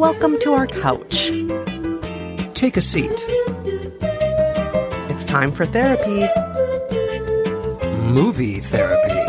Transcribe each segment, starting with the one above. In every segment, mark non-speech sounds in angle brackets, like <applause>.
Welcome to our couch. Take a seat. It's time for therapy. Movie therapy.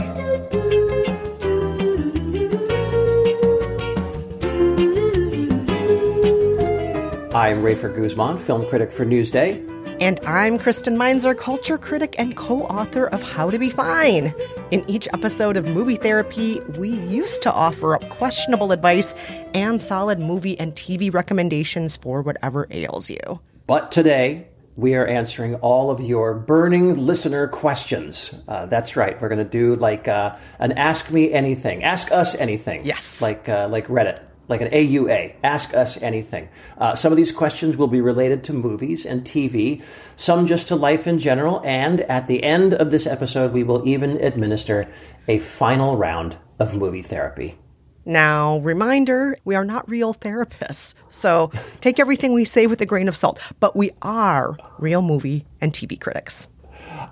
I'm Rafer Guzman, film critic for Newsday. And I'm Kristen Meinzer, culture critic and co author of How to Be Fine. In each episode of Movie Therapy, we used to offer up questionable advice and solid movie and TV recommendations for whatever ails you. But today, we are answering all of your burning listener questions. Uh, that's right. We're going to do like uh, an Ask Me Anything, Ask Us Anything. Yes. Like uh, like Reddit like an AUA, ask us anything. Uh, some of these questions will be related to movies and TV, some just to life in general, and at the end of this episode, we will even administer a final round of movie therapy. Now, reminder we are not real therapists, so <laughs> take everything we say with a grain of salt, but we are real movie and TV critics.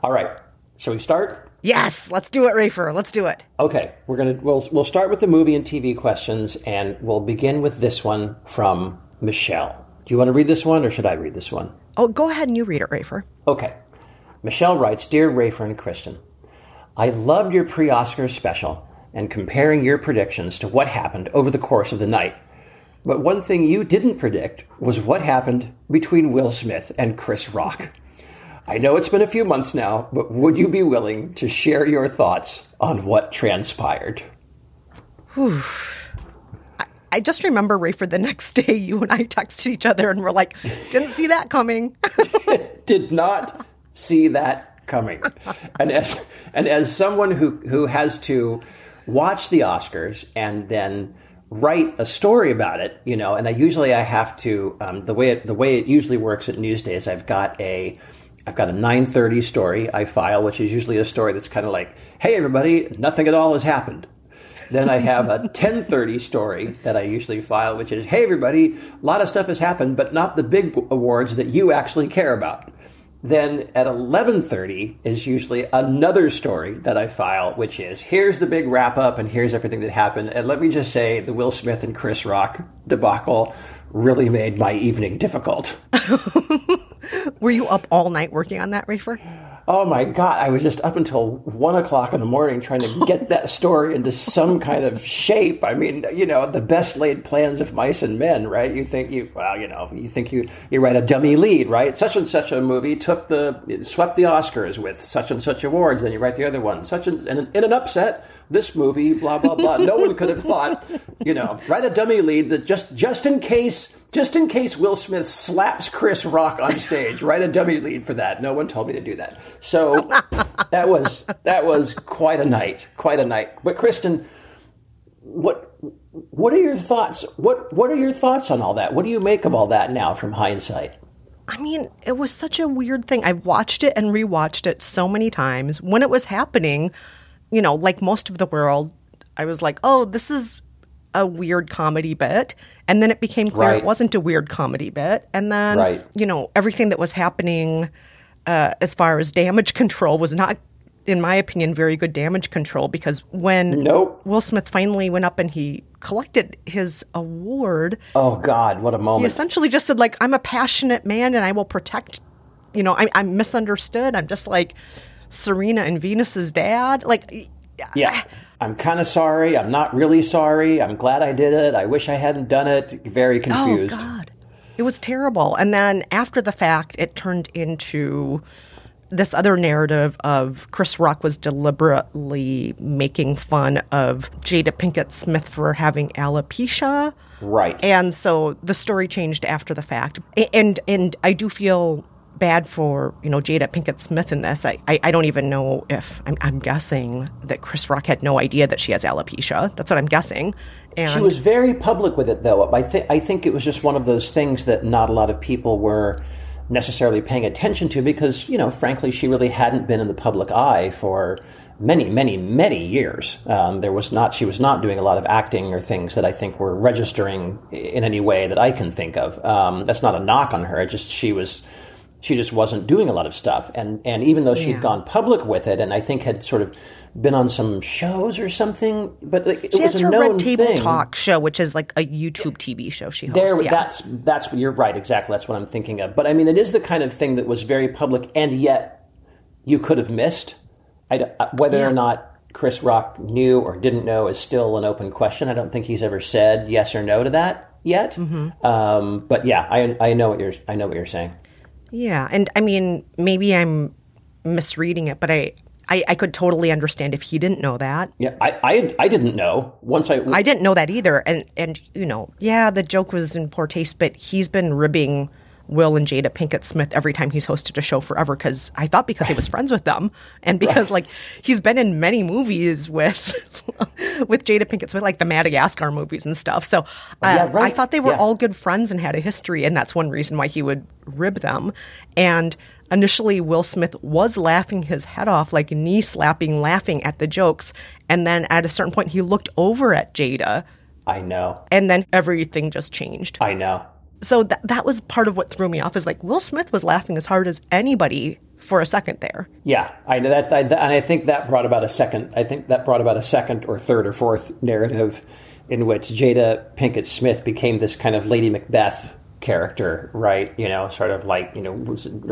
All right, shall we start? Yes, let's do it, Rafer. Let's do it. Okay, we're gonna we'll we'll start with the movie and TV questions, and we'll begin with this one from Michelle. Do you want to read this one, or should I read this one? Oh, go ahead and you read it, Rafer. Okay. Michelle writes, "Dear Rafer and Kristen, I loved your pre-Oscar special and comparing your predictions to what happened over the course of the night. But one thing you didn't predict was what happened between Will Smith and Chris Rock." I know it's been a few months now, but would you be willing to share your thoughts on what transpired? Whew. I, I just remember, Rafer, the next day, you and I texted each other and we're like, didn't see that coming. <laughs> Did not see that coming. And as and as someone who who has to watch the Oscars and then write a story about it, you know, and I usually I have to um, the way it, the way it usually works at Newsdays, I've got a I've got a 9:30 story I file, which is usually a story that's kind of like, "Hey, everybody, nothing at all has happened." Then I have a <laughs> 10:30 story that I usually file, which is, "Hey, everybody, a lot of stuff has happened, but not the big awards that you actually care about." Then at 11:30 is usually another story that I file, which is, "Here's the big wrap up, and here's everything that happened." And let me just say, the Will Smith and Chris Rock debacle really made my evening difficult. <laughs> Were you up all night working on that, Rafer? Oh my God, I was just up until one o'clock in the morning trying to get that story into some kind of shape. I mean, you know, the best laid plans of mice and men, right? You think you, well, you know, you think you, you write a dummy lead, right? Such and such a movie took the, swept the Oscars with such and such awards, then you write the other one. Such and, and in an upset, this movie, blah, blah, blah. No one could have thought, you know, write a dummy lead that just, just in case just in case Will Smith slaps Chris Rock on stage, write a dummy lead for that. No one told me to do that. So that was that was quite a night, quite a night. But Kristen, what what are your thoughts? What what are your thoughts on all that? What do you make of all that now from hindsight? I mean, it was such a weird thing. I watched it and rewatched it so many times. When it was happening, you know, like most of the world, I was like, "Oh, this is a weird comedy bit and then it became clear Right. it wasn't a weird comedy bit and then Right. you know everything that was happening uh, as far as damage control was not in my opinion very good damage control because when Nope. will smith finally went up and he collected his award Oh God, what a moment he essentially just said like i'm a passionate man and i will protect you know, I'm, I'm misunderstood. I'm just like Serena and Venus's dad. Like, Yeah. I'm kind of sorry. I'm not really sorry. I'm glad I did it. I wish I hadn't done it. Very oh, confused. Oh God, it was terrible. And then after the fact, it turned into this other narrative of Chris Rock was deliberately making fun of Jada Pinkett Smith for having alopecia. Right. And so the story changed after the fact. And and I do feel bad for, you know, Jada Pinkett Smith in this. I, I, I don't even know if I'm, I'm guessing that Chris Rock had no idea that she has alopecia. That's what I'm guessing. And She was very public with it, though. I think I think it was just one of those things that not a lot of people were necessarily paying attention to because, you know, frankly, she really hadn't been in the public eye for many, many, many years. Um, there was not she was not doing a lot of acting or things that I think were registering in any way that I can think of. Um, that's not a knock on her. Just she was she just wasn't doing a lot of stuff. And and even though she'd Yeah. gone public with it, and I think had sort of been on some shows or something, but like, it She was has a her Red Table thing. Talk show, which is like a YouTube TV show she hosts. There, yeah. that's that's you're right. Exactly, that's what I'm thinking of. But I mean, it is the kind of thing that was very public, and yet you could have missed. I uh, whether Yeah. or not Chris Rock knew or didn't know is still an open question. I don't think he's ever said yes or no to that yet. Mm-hmm. Um, but yeah, I I know what you're I know what you're saying. Yeah, and I mean, maybe I'm misreading it, but I, I, I could totally understand if he didn't know that. Yeah, I I, I didn't know once I I didn't know that either, and and you know, yeah, the joke was in poor taste, but he's been ribbing Will and Jada Pinkett Smith every time he's hosted a show forever because I thought because he was friends with them, and because like he's been in many movies with <laughs> with Jada Pinkett Smith, like the Madagascar movies and stuff. So uh, yeah, I thought they were Yeah. all good friends and had a history, and that's one reason why he would rib them. And initially, Will Smith was laughing his head off, like knee slapping, laughing at the jokes, and then at a certain point, he looked over at Jada I know and then everything just changed. I know. So that that was part of what threw me off is like Will Smith was laughing as hard as anybody for a second there. Yeah, I know that, I, and I think that brought about a second. I think that brought about a second or third or fourth narrative in which Jada Pinkett Smith became this kind of Lady Macbeth character, right? You know, sort of like you know,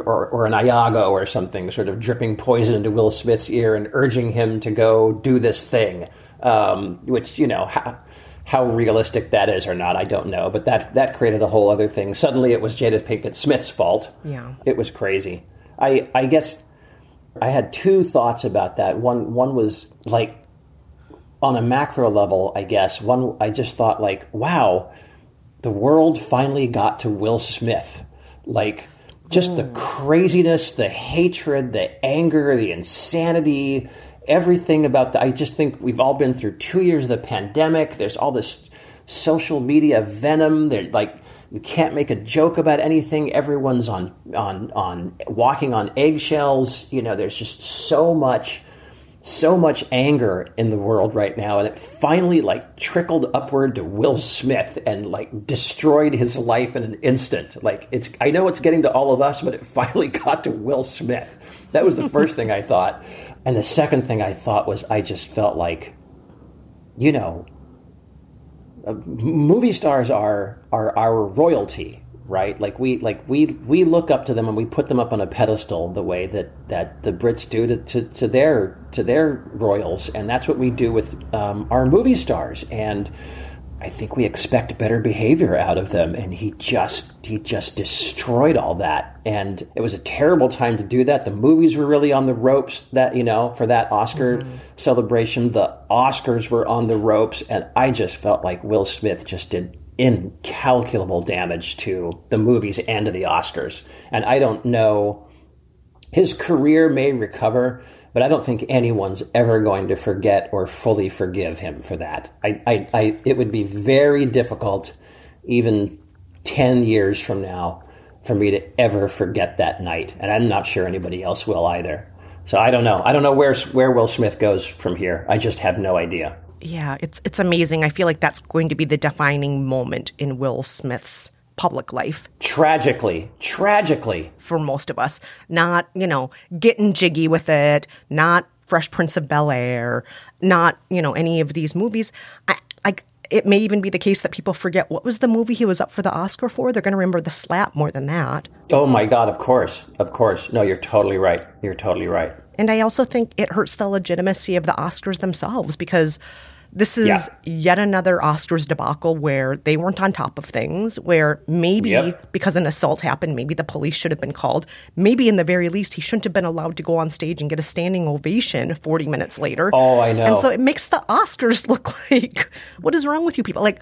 or, or an Iago or something, sort of dripping poison into Will Smith's ear and urging him to go do this thing, um, which you know. How, how realistic that is or not, I don't know. But that that created a whole other thing. Suddenly, it was Jada Pinkett Smith's fault. Yeah. it was crazy. I I guess I had two thoughts about that. One one was like on a macro level, I guess. One I just thought like, wow, the world finally got to Will Smith. Like just the mm. craziness, the hatred, the anger, the insanity, everything about the I just think we've all been through 2 years of the pandemic. There's all this social media venom. They're like you can't make a joke about anything. Everyone's on on on walking on eggshells. You know, there's just so much so much anger in the world right now and it finally like trickled upward to Will Smith and like destroyed his life in an instant like it's I know it's getting to all of us but it <laughs> finally got to Will Smith that was the first thing I thought and the second thing I thought was I just felt like you know uh, movie stars are are our royalty right? Like we like we we look up to them and we put them up on a pedestal the way that that the brits do to to, to their to their royals. And that's what we do with um, our movie stars. And I think we expect better behavior out of them, and he just he just destroyed all that. And it was a terrible time to do that. The movies were really on the ropes that you know for that Oscar mm-hmm. celebration. The Oscars were on the ropes, and I just felt like Will Smith just did incalculable damage to the movies and to the Oscars. And I don't know his career may recover, but I don't think anyone's ever going to forget or fully forgive him for that. I, I, I, it would be very difficult, even 10 years from now, for me to ever forget that night. And I'm not sure anybody else will either. So I don't know. I don't know where, where Will Smith goes from here. I just have no idea. Yeah, it's it's amazing. I feel like that's going to be the defining moment in Will Smith's public life Tragically, tragically, for most of us. Not, you know, getting jiggy with it, not Fresh Prince of Bel Air, not, you know, any of these movies. I, like it may even be the case that people forget what was the movie he was up for the Oscar for. They're going to remember the slap more than that. Oh my God, of course. Of course. No, you're totally right. You're totally right. And I also think it hurts the legitimacy of the Oscars themselves because this is Yeah. yet another Oscars debacle where they weren't on top of things, where maybe Yep. because an assault happened, maybe the police should have been called. Maybe in the very least, he shouldn't have been allowed to go on stage and get a standing ovation 40 minutes later. Oh, I know. And so it makes the Oscars <laughs> look like, what is wrong with you people? Like,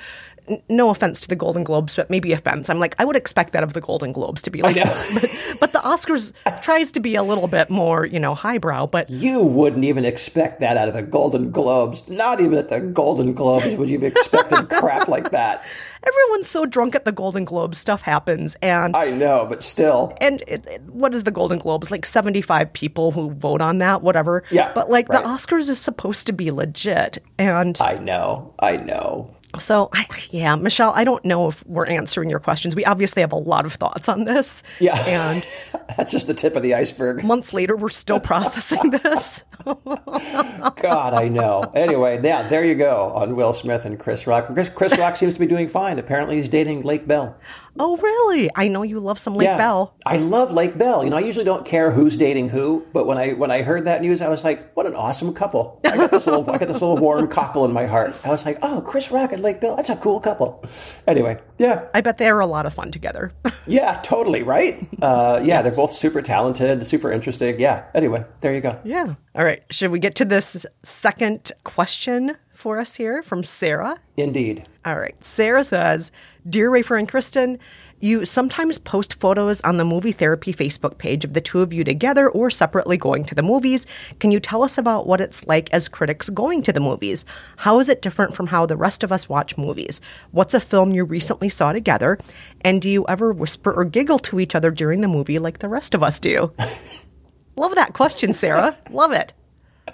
no offense to the Golden Globes, but maybe offense. I'm like, I would expect that of the Golden Globes to be like this. <laughs> But, but the Oscars tries to be a little bit more, you know, highbrow. But You wouldn't even expect that out of the Golden Globes. Not even at the Golden Globes would you have expected <laughs> crap like that. everyone's so drunk at the Golden Globes, stuff happens. And I know, but still. and it, it- what is the Golden Globes? Like 75 people who vote on that, whatever. Yeah, But like right. the Oscars is supposed to be legit. And I know. I know. So, I, yeah, Michelle, I don't know if we're answering your questions. We obviously have a lot of thoughts on this. Yeah. And <laughs> That's just the tip of the iceberg. months later, we're still processing this. <laughs> God, I know. Anyway, yeah, there you go on Will Smith and Chris Rock. Chris, Chris Rock seems to be doing fine. Apparently, he's dating Lake Bell. oh, really? I know you love some Lake yeah. Bell. I love Lake Bell. You know, I usually don't care who's dating who, but when I when I heard that news, I was like, "What an awesome couple!" I got this little I got this little warm cockle in my heart. I was like, "Oh, Chris Rock and Lake Bell. That's a cool couple." Anyway, yeah, I bet they're a lot of fun together. <laughs> yeah, totally right. Uh, yeah, they're both super talented, super interesting. Yeah. Anyway, there you go. yeah. All right. Should we get to this second question for us here from Sarah? Indeed. All right. Sarah says, Dear Rafer and Kristen, you sometimes post photos on the Movie Therapy Facebook page of the two of you together or separately going to the movies. Can you tell us about what it's like as critics going to the movies? How is it different from how the rest of us watch movies? What's a film you recently saw together? And do you ever whisper or giggle to each other during the movie like the rest of us do? <laughs> Love that question, Sarah. Love it.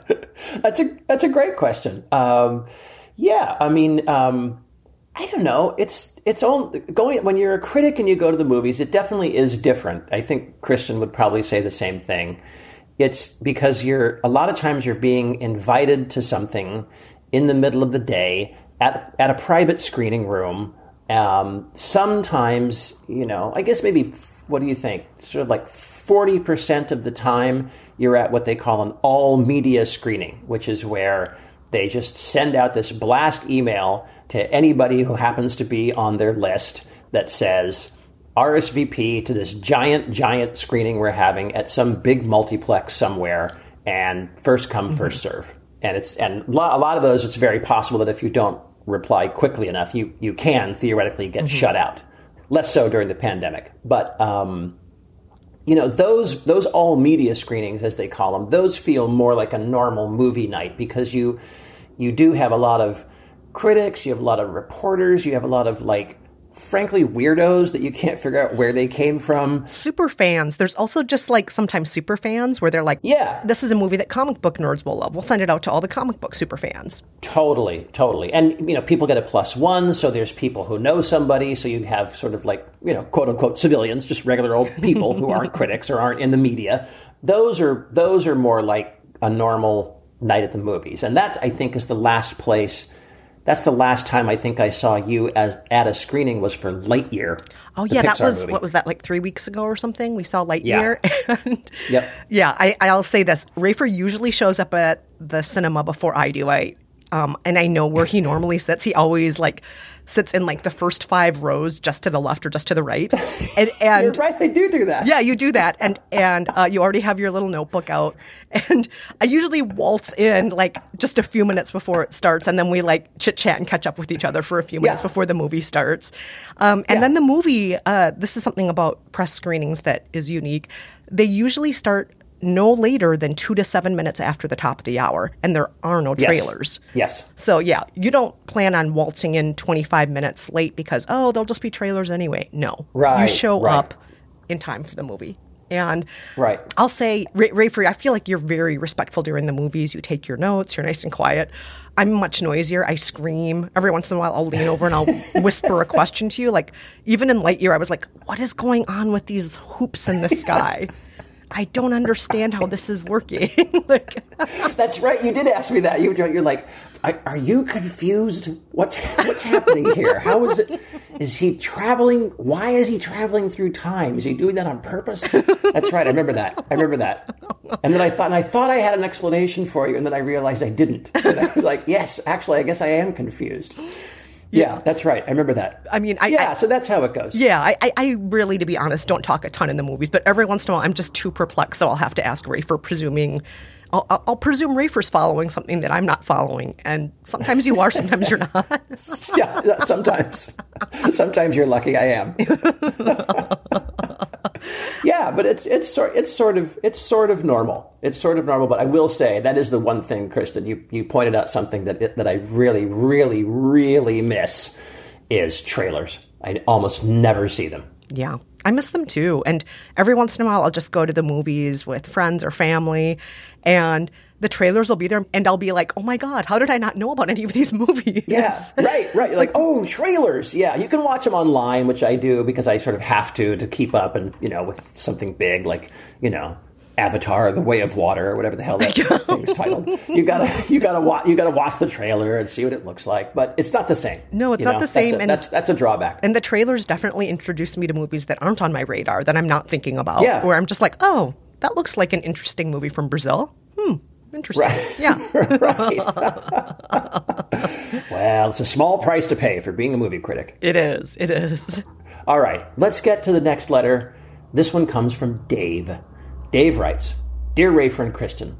<laughs> That's a that's a great question. Um, yeah, I mean, um, I don't know. It's it's all going when you're a critic and you go to the movies. It definitely is different. I think Kristen would probably say the same thing. It's because you're a lot of times you're being invited to something in the middle of the day at at a private screening room. Um, sometimes, you know, I guess maybe what do you think? Sort of like 40% of the time, you're at what they call an all media screening, which is where they just send out this blast email to anybody who happens to be on their list that says, RSVP to this giant, giant screening we're having at some big multiplex somewhere, and first come, first serve. And it's and a lot of those, it's very possible that if you don't reply quickly enough, you you can theoretically get shut out. Less so during the pandemic, but um, you know those those all media screenings, as they call them, those feel more like a normal movie night because you you do have a lot of critics, you have a lot of reporters, you have a lot of like frankly weirdos that you can't figure out where they came from. super fans. There's also just like sometimes super fans where they're like, Yeah. this is a movie that comic book nerds will love. We'll send it out to all the comic book super fans. Totally, totally. And, you know, people get a plus one, so there's people who know somebody, so you have sort of like, you know, quote unquote civilians, just regular old people who aren't <laughs> critics or aren't in the media. Those are, those are more like a normal night at the movies. And that, I think, is the last place. That's the last time I think I saw you as at a screening was for Lightyear. Oh yeah, that was movie. what was that like three weeks ago or something? We saw Lightyear. <laughs> and Yep. Yeah, I, I'll say this: Rafer usually shows up at the cinema before I do. I um, and I know where he normally sits. He always like sits in like the first five rows, just to the left or just to the right. And <laughs> You're and right, I do do that. yeah, you do that, and and uh, you already have your little notebook out. <laughs> And I usually waltz in like just a few minutes before it starts, and then we like chit chat and catch up with each other for a few minutes Yeah. before the movie starts. Um, and then the movie, uh, this is something about press screenings that is unique. They usually start no later than two to seven minutes after the top of the hour, and there are no trailers. Yes. So yeah, you don't plan on waltzing in 25 minutes late because oh, there'll just be trailers anyway. No. Right. You show right. up in time for the movie. And Right. I'll say, Ray, Ray Free, I feel like you're very respectful during the movies. You take your notes, you're nice and quiet. I'm much noisier. I scream. Every once in a while, I'll lean over and I'll <laughs> whisper a question to you. Like, even in Lightyear, I was like, what is going on with these hoops in the sky? I don't understand how this is working. <laughs> like, That's right. You did ask me that. You, you're like, are, you confused? What's what's happening here? How is it? Is he traveling? Why is he traveling through time? Is he doing that on purpose? That's right. I remember that. I remember that. And then I thought, and I thought I had an explanation for you, and then I realized I didn't. And I was like, yes, actually, I guess I am confused. Yeah, that's right. I remember that. I mean, I- yeah. I- so that's how it goes. yeah, I, I, really, to be honest, don't talk a ton in the movies, but every once in a while I'm just too perplexed, so I'll have to ask Rafer presuming. I'll, I'll I'll presume Rafer's following something that I'm not following, and sometimes you are, sometimes you're not. <laughs> yeah, sometimes. sometimes you're lucky I am. <laughs> yeah, but it's it's sort it's sort of it's sort of normal. It's sort of normal, but I will say that is the one thing, Kristen. You you pointed out something that that I really, really, really miss is trailers. I almost never see them. Yeah, I miss them too. And every once in a while, I'll just go to the movies with friends or family, and the trailers will be there, and I'll be like, "Oh my god, how did I not know about any of these <laughs> movies?" Yeah, right, right. You're like, <laughs> oh, trailers. Yeah, you can watch them online, which I do because I sort of have to to keep up and you know with something big like you know Avatar: The Way of Water or whatever the hell that thing's titled. You gotta <laughs> you gotta watch you gotta watch the trailer and see what it looks like, but it's not the same. No, it's you not know? the same, That's a, and- that's that's a drawback. And the trailers definitely introduce me to movies that aren't on my radar that I'm not thinking about. Yeah. Where I'm just like, oh, that looks like an interesting movie from Brazil. Hmm, interesting. Right. Yeah. <laughs> right. well, it's a small price to pay for being a movie critic. it is. It is. All right, let's get to the next letter. This one comes from Dave. Dave writes Dear Rafer and Kristen,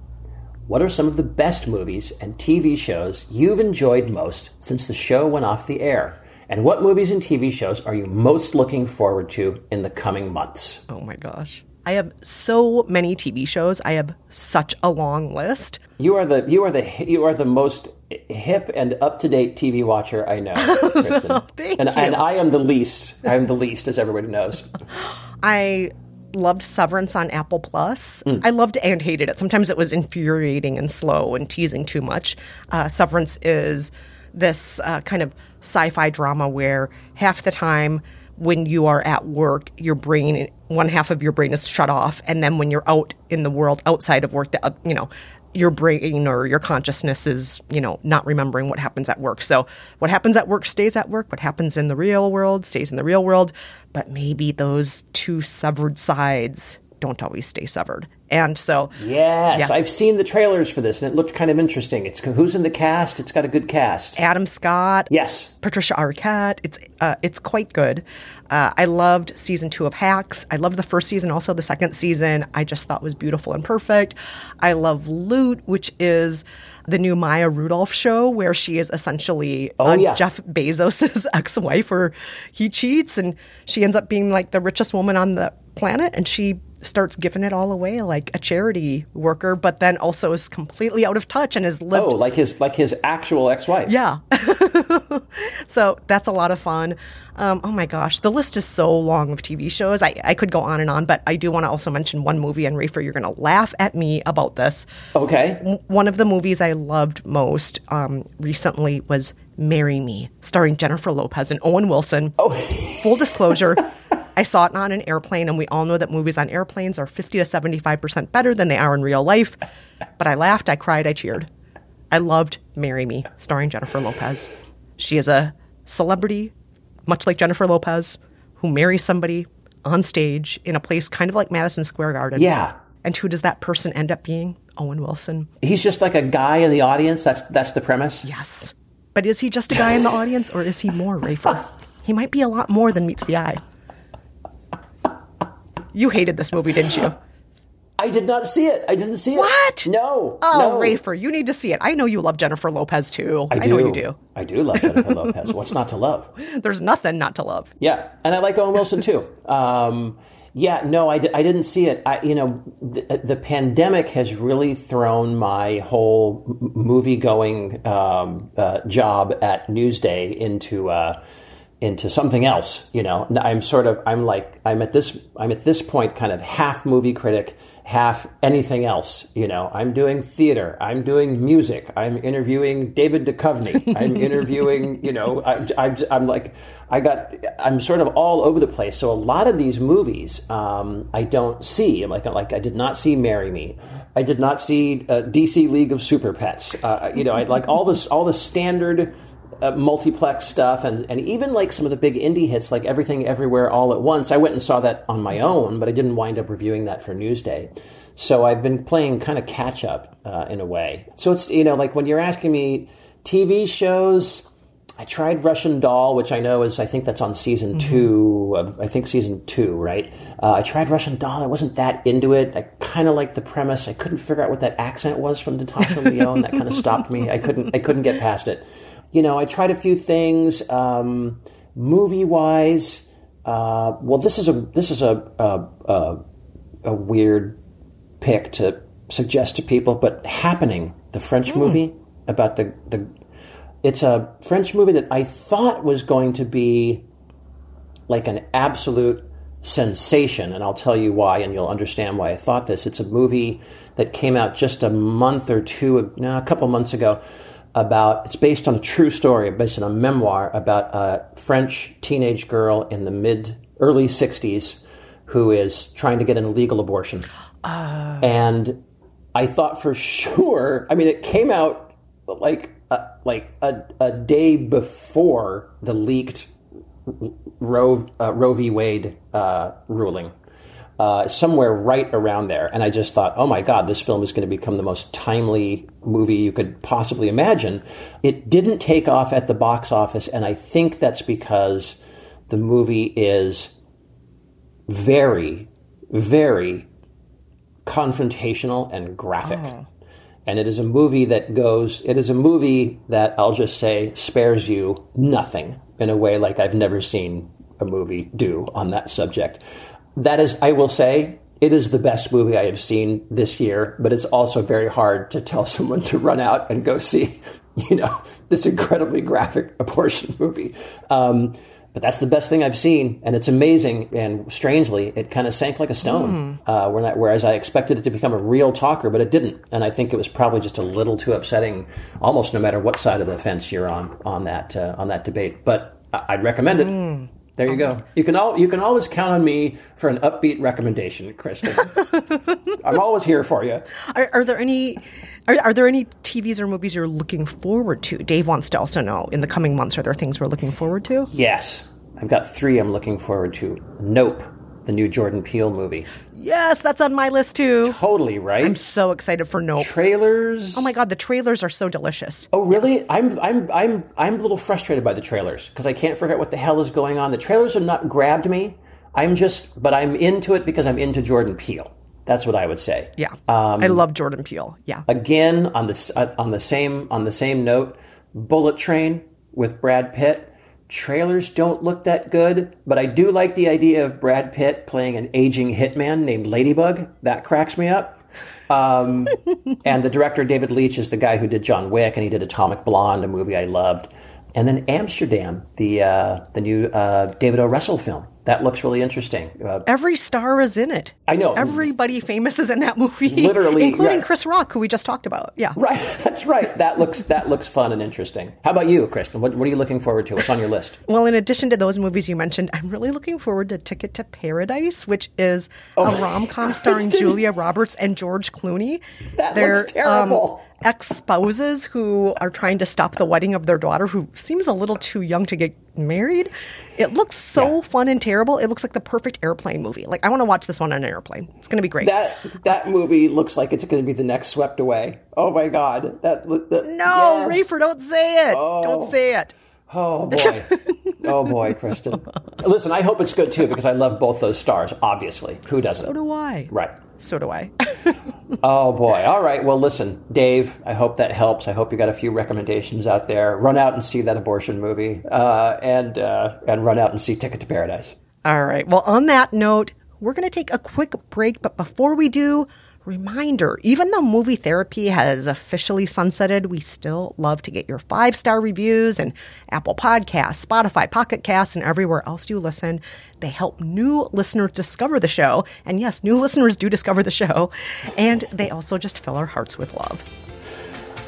what are some of the best movies and TV shows you've enjoyed most since the show went off the air? And what movies and TV shows are you most looking forward to in the coming months? Oh my gosh. I have so many TV shows. I have such a long list. You are the you are the you are the most hip and up to date TV watcher I know, <laughs> Kristen. Thank and, you. and I am the least. I am the least, as everybody knows. <laughs> I loved Severance on Apple Plus. I loved and hated it. Sometimes it was infuriating and slow and teasing too much. Uh, Severance is this uh, kind of sci-fi drama where half the time when you are at work, your brain, one half of your brain is shut off, and then when you're out in the world outside of work, the, uh, you know, your brain or your consciousness is, you know, not remembering what happens at work. So what happens at work stays at work. What happens in the real world stays in the real world. But maybe those two severed sides don't always stay severed. And so, Yes, Yes. I've seen the trailers for this, and it looked kind of interesting. It's who's in the cast. It's got a good cast. Adam Scott, Yes, Patricia Arquette. It's uh, it's quite good. Uh, I loved season two of Hacks. I loved the first season, also the second season. I just thought was beautiful and perfect. I love Loot, which is the new Maya Rudolph show, where she is essentially Oh, uh, yeah. Jeff Bezos's <laughs> ex-wife, or he cheats and she ends up being like the richest woman on the planet, and she starts giving it all away like a charity worker, but then also is completely out of touch and is lived Oh, like his like his actual ex-wife. yeah. <laughs> so that's a lot of fun. Um, oh my gosh, the list is so long of TV shows. I, I could go on and on, but I do want to also mention one movie, and Rafer, you're going to laugh at me about this. Okay. One of the movies I loved most um, recently was Marry Me, starring Jennifer Lopez and Owen Wilson. Oh. Full disclosure. <laughs> I saw it on an airplane, and we all know that movies on airplanes are 50 to 75% better than they are in real life. But I laughed, I cried, I cheered. I loved Marry Me, starring Jennifer Lopez. She is a celebrity, much like Jennifer Lopez, who marries somebody on stage in a place kind of like Madison Square Garden. Yeah. And who does that person end up being? Owen Wilson. He's just like a guy in the audience. That's that's the premise. Yes. But is he just a guy in the audience or is he more, Rafer? <laughs> He might be a lot more than meets the eye. You hated this movie, didn't you? I did not see it. I didn't see it. What? No. Oh, no. Rafer, you need to see it. I know you love Jennifer Lopez too. I do. know you do. I do love Jennifer Lopez. <laughs> What's not to love? There's nothing not to love. Yeah, and I like Owen Wilson too. Um, yeah, no, I, I didn't see it. I, you know, the, the pandemic has really thrown my whole movie going um, uh, job at Newsday into uh, into something else. You know, I'm sort of I'm like I'm at this I'm at this point kind of half movie critic half anything else. You know, I'm doing theater, I'm doing music, I'm interviewing David Duchovny, <laughs> I'm interviewing, you know, I, I, I'm like, I got, I'm sort of all over the place. So a lot of these movies um, I don't see. I'm like, like I did not see Marry Me. I did not see uh, DC League of Super Pets. Uh, you know, I like all this, all the standard uh, multiplex stuff and, and even like some of the big indie hits like everything everywhere all at once. I went and saw that on my own but i didn't wind up reviewing that for newsday. So i've been playing kind of catch up uh, in a way. So it's you know like when you're asking me tv shows i tried russian doll which i know is i think that's on season mm-hmm. two of i think season two right? Uh, i tried russian doll. I wasn't that into it. I kind of liked the premise. I couldn't figure out what that accent was from natasha lyonne. That kind of stopped me. I couldn't i couldn't get past it you know, I tried a few things. Um, movie wise, uh, well, this is a this is a, a, a a weird pick to suggest to people, but happening the French mm. movie about the the it's a French movie that I thought was going to be like an absolute sensation, and I'll tell you why, and you'll understand why I thought this. It's a movie that came out just a month or two, no, a couple months ago about it's based on a true story, based on a memoir about a French teenage girl in the mid early 60s who is trying to get an illegal abortion. Uh. And I thought for sure, I mean, it came out like a, like a, a day before the leaked Roe, uh, Roe v. Wade uh, ruling uh, somewhere right around there. And I just thought, oh my God, this film is going to become the most timely movie you could possibly imagine. It didn't take off at the box office, and I think that's because the movie is very, very confrontational and graphic. Oh. And it is a movie that goes, it is a movie that I'll just say spares you nothing in a way like I've never seen a movie do on that subject that is, I will say, it is the best movie I have seen this year, but it's also very hard to tell <laughs> someone to run out and go see, <laughs> you know, this incredibly graphic <laughs> abortion movie. Um, but that's the best thing I've seen, and it's amazing. And strangely, it kind of sank like a stone. Mm. Uh, whereas I expected it to become a real talker, but it didn't. And I think it was probably just a little too upsetting, almost no matter what side of the fence you're on on that uh, on that debate. But I'd recommend it. Mm. There you go. You can all you can always count on me for an upbeat recommendation, Kristen. <laughs> I'm always here for you. Are, are there any are, are, there any TVs or movies you're looking forward to? Dave wants to also know in the coming months. Are there things we're looking forward to? Yes, I've got three. I'm looking forward to. Nope, the new Jordan Peele movie. Yes, that's on my list too. Totally right. I'm so excited for Nope. Trailers. Oh my god, the trailers are so delicious. Oh really? I'm I'm I'm I'm a little frustrated by the trailers because I can't figure out what the hell is going on. The trailers have not grabbed me. I'm just, but I'm into it because I'm into Jordan Peele. That's what I would say. Yeah, um, I love Jordan Peele. Yeah. Again, on the uh, on the same on the same note, Bullet Train with Brad Pitt trailers don't look that good, but I do like the idea of Brad Pitt playing an aging hitman named Ladybug. That cracks me up. Um, <laughs> and the director David Leitch is the guy who did John Wick, and he did Atomic Blonde, a movie I loved. And then Amsterdam, the uh, the new uh, David O. Russell film. That looks really interesting. Uh, Every star is in it. I know. Everybody famous is in that movie. <laughs> Literally, including right. Chris Rock, who we just talked about. Yeah, right. <laughs> That's right. That looks that looks fun and interesting. How about you, Kristen? What, what are you looking forward to? What's on your list? <laughs> well, in addition to those movies you mentioned, I'm really looking forward to Ticket to Paradise, which is oh, a rom com starring Julia Roberts and George Clooney. That They're, looks terrible. Um, ex spouses who are trying to stop the wedding of their daughter, who seems a little too young to get married. It looks so yeah. fun and terrible. It looks like the perfect airplane movie. Like I want to watch this one on an airplane. It's going to be great. That that movie looks like it's going to be the next Swept Away. Oh my god! That, that no, yes. Rafer, don't say it. Oh. Don't say it. Oh boy. <laughs> oh boy, Kristen. Listen, I hope it's good too because I love both those stars. Obviously, who doesn't? So do I. Right. So do I. <laughs> oh boy. All right. Well, listen, Dave. I hope that helps. I hope you got a few recommendations out there. Run out and see that abortion movie, uh, and uh, and run out and see Ticket to Paradise. All right. Well, on that note, we're going to take a quick break, but before we do, Reminder even though movie therapy has officially sunsetted, we still love to get your five star reviews and Apple Podcasts, Spotify, Pocket Casts, and everywhere else you listen. They help new listeners discover the show. And yes, new <laughs> listeners do discover the show. And they also just fill our hearts with love.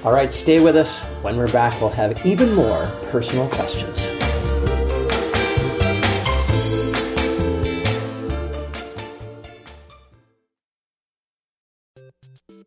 All right, stay with us. When we're back, we'll have even more personal questions.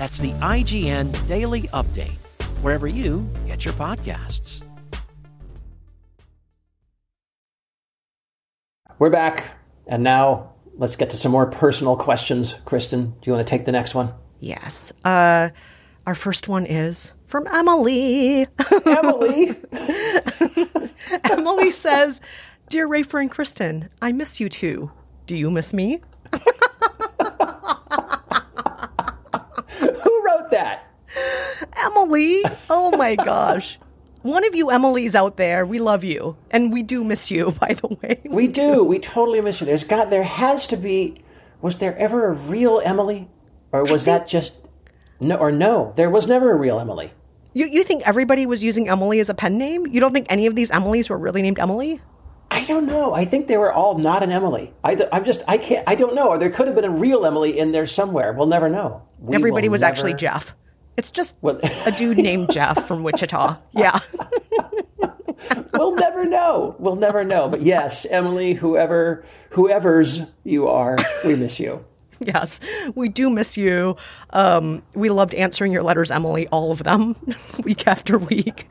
That's the IGN Daily Update, wherever you get your podcasts. We're back, and now let's get to some more personal questions. Kristen, do you want to take the next one? Yes. Uh, our first one is from Emily. <laughs> Emily. Emily says, Dear Rafer and Kristen, I miss you too. Do you miss me? <laughs> Who wrote that? Emily. Oh my gosh. One of you Emily's out there. We love you. And we do miss you, <laughs> by the way. We do. We totally miss you. There's got there has to be was there ever a real Emily? Or was that just no or no, there was never a real Emily. You you think everybody was using Emily as a pen name? You don't think any of these Emily's were really named Emily? I don't know. I think they were all not an Emily. I, am just, I can't, I don't know. Or there could have been a real Emily in there somewhere. We'll never know. We Everybody was never... actually Jeff. It's just well, a dude named Jeff from Wichita. Yeah. <laughs> we'll never know. We'll never know. But yes, Emily, whoever, whoever's you are, we miss you. yes, we do miss you. Um, we loved answering your letters, Emily, all of them, <laughs> week after week,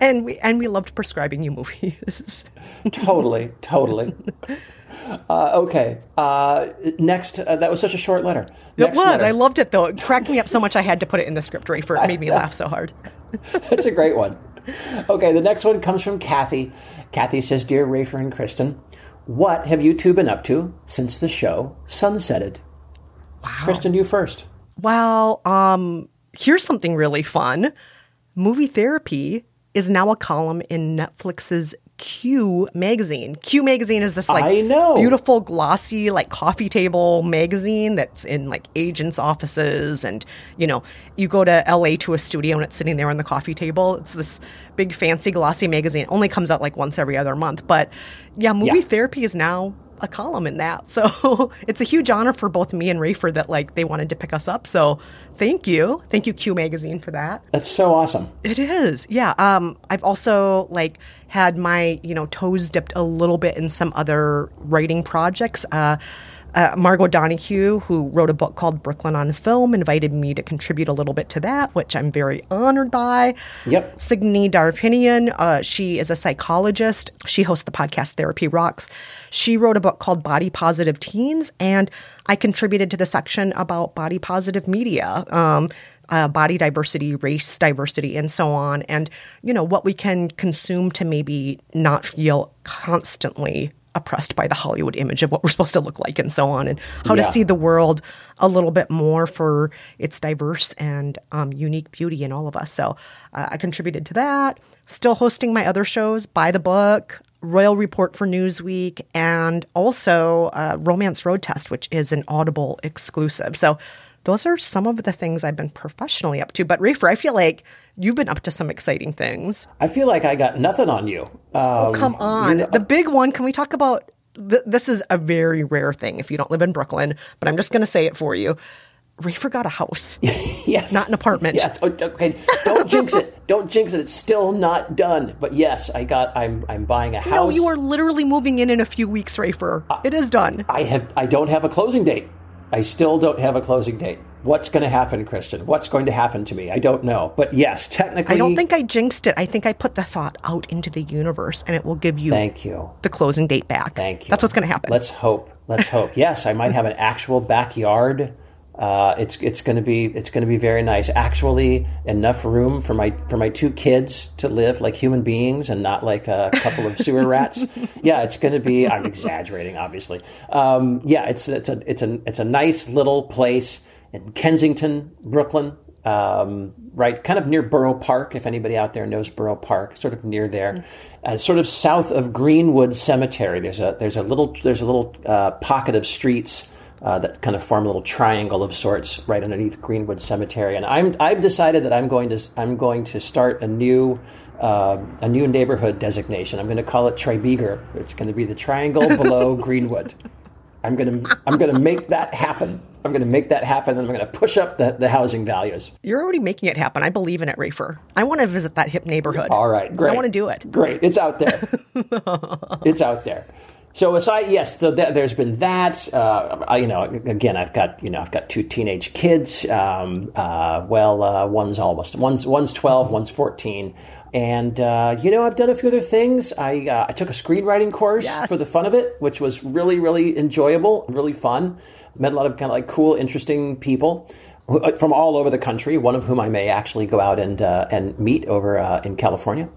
and we and we loved prescribing you movies. totally, totally. <laughs> Uh, okay. Uh, next, uh, that was such a short letter. Next it was. Letter. I loved it though. It cracked me up so much I had to put it in the script. Rafer it made me laugh so hard. <laughs> That's a great one. Okay, the next one comes from Kathy. Kathy says, "Dear Rafer and Kristen, what have you two been up to since the show sunsetted? Wow. Kristen, you first. Well, um, here's something really fun. Movie Therapy is now a column in Netflix's Q magazine. Q magazine is this like I know. beautiful glossy like coffee table magazine that's in like agents' offices and you know, you go to LA to a studio and it's sitting there on the coffee table. It's this big fancy glossy magazine. It only comes out like once every other month, but yeah, movie Yeah. therapy is now a column in that. <laughs> So it's a huge honor for both me and Rafer that like they wanted to pick us up. So thank you. Thank you Q magazine for that. That's so awesome. It is. Yeah. Um I've also like had my, you know, toes dipped a little bit in some other writing projects. Uh uh, Margot Donahue, who wrote a book called Brooklyn on Film, invited me to contribute a little bit to that, which I'm very honored by. Yep. Signe Darpinian, uh, she is a psychologist. She hosts the podcast Therapy Rocks. She wrote a book called Body Positive Teens, and I contributed to the section about body positive media. Um, uh, body diversity, race diversity, and so on, and you know what we can consume to maybe not feel constantly oppressed by the Hollywood image of what we're <laughs> supposed to look like and so on, and how Yeah. to see the world a little bit more for its diverse and um, unique beauty in all of us. So uh, I contributed to that. Still hosting my other shows, By the Book, Royal Report for Newsweek, and also uh, Romance Road Test, which is an Audible exclusive. So those are some of the things I've been professionally up to. But Rafer, I feel like you've been up to some exciting things. I feel like I got nothing on you. Um, Oh, come on. the big one, can we talk about? Th- this is a very rare thing if you don't live in Brooklyn, but I'm just going to say it for you. Rafer got a house. <laughs> yes. Not an apartment. Yes. Oh, okay. Don't jinx it. <laughs> Don't jinx it. It's still not done. But yes, I got. I'm. I'm buying a house. No, you are literally moving in in a few weeks, Rafer. it is done. I have. I don't have a closing date. I still don't have a closing date. What's going to happen, Kristen? What's going to happen to me? I don't know. But yes, technically, I don't think I jinxed it. I think I put the thought out into the universe and it will give you Thank you. the closing date back. Thank you. That's what's going to happen. Let's hope. Let's hope. Yes, I might have an actual backyard. Uh, it's it's going to be it's going to be very nice. Actually, enough room for my for my two kids to live like human beings and not like a couple of sewer <laughs> rats. Yeah, it's going to be. I'm exaggerating, obviously. Um, yeah, it's it's a it's a it's a nice little place in Kensington, Brooklyn. Um, right, kind of near Borough Park. If anybody out there knows Borough Park, sort of near there, uh, sort of south of Greenwood Cemetery. There's a there's a little there's a little uh, pocket of streets uh, that kind of form a little triangle of sorts right underneath Greenwood Cemetery. And I'm I've decided that I'm going to I'm going to start a new. Uh, a new neighborhood designation. I'm going to call it Tribeger. It's going to be the triangle below <laughs> Greenwood. I'm going to I'm going to make that happen. I'm going to make that happen, and I'm going to push up the, the housing values. You're already making it happen. I believe in it, Rafer. I want to visit that hip neighborhood. All right, great. I want to do it. Great, it's out there. <laughs> it's out there. So aside, yes, there's been that. Uh, I, you know, again, I've got you know, I've got two teenage kids. Um, uh, well, uh, one's almost one's one's twelve, one's fourteen, and uh, you know, I've done a few other things. I uh, I took a screenwriting course Yes. for the fun of it, which was really really enjoyable, really fun. Met a lot of kind of like cool, interesting people uh, from all over the country. One of whom I may actually go out and uh, and meet over uh, in California,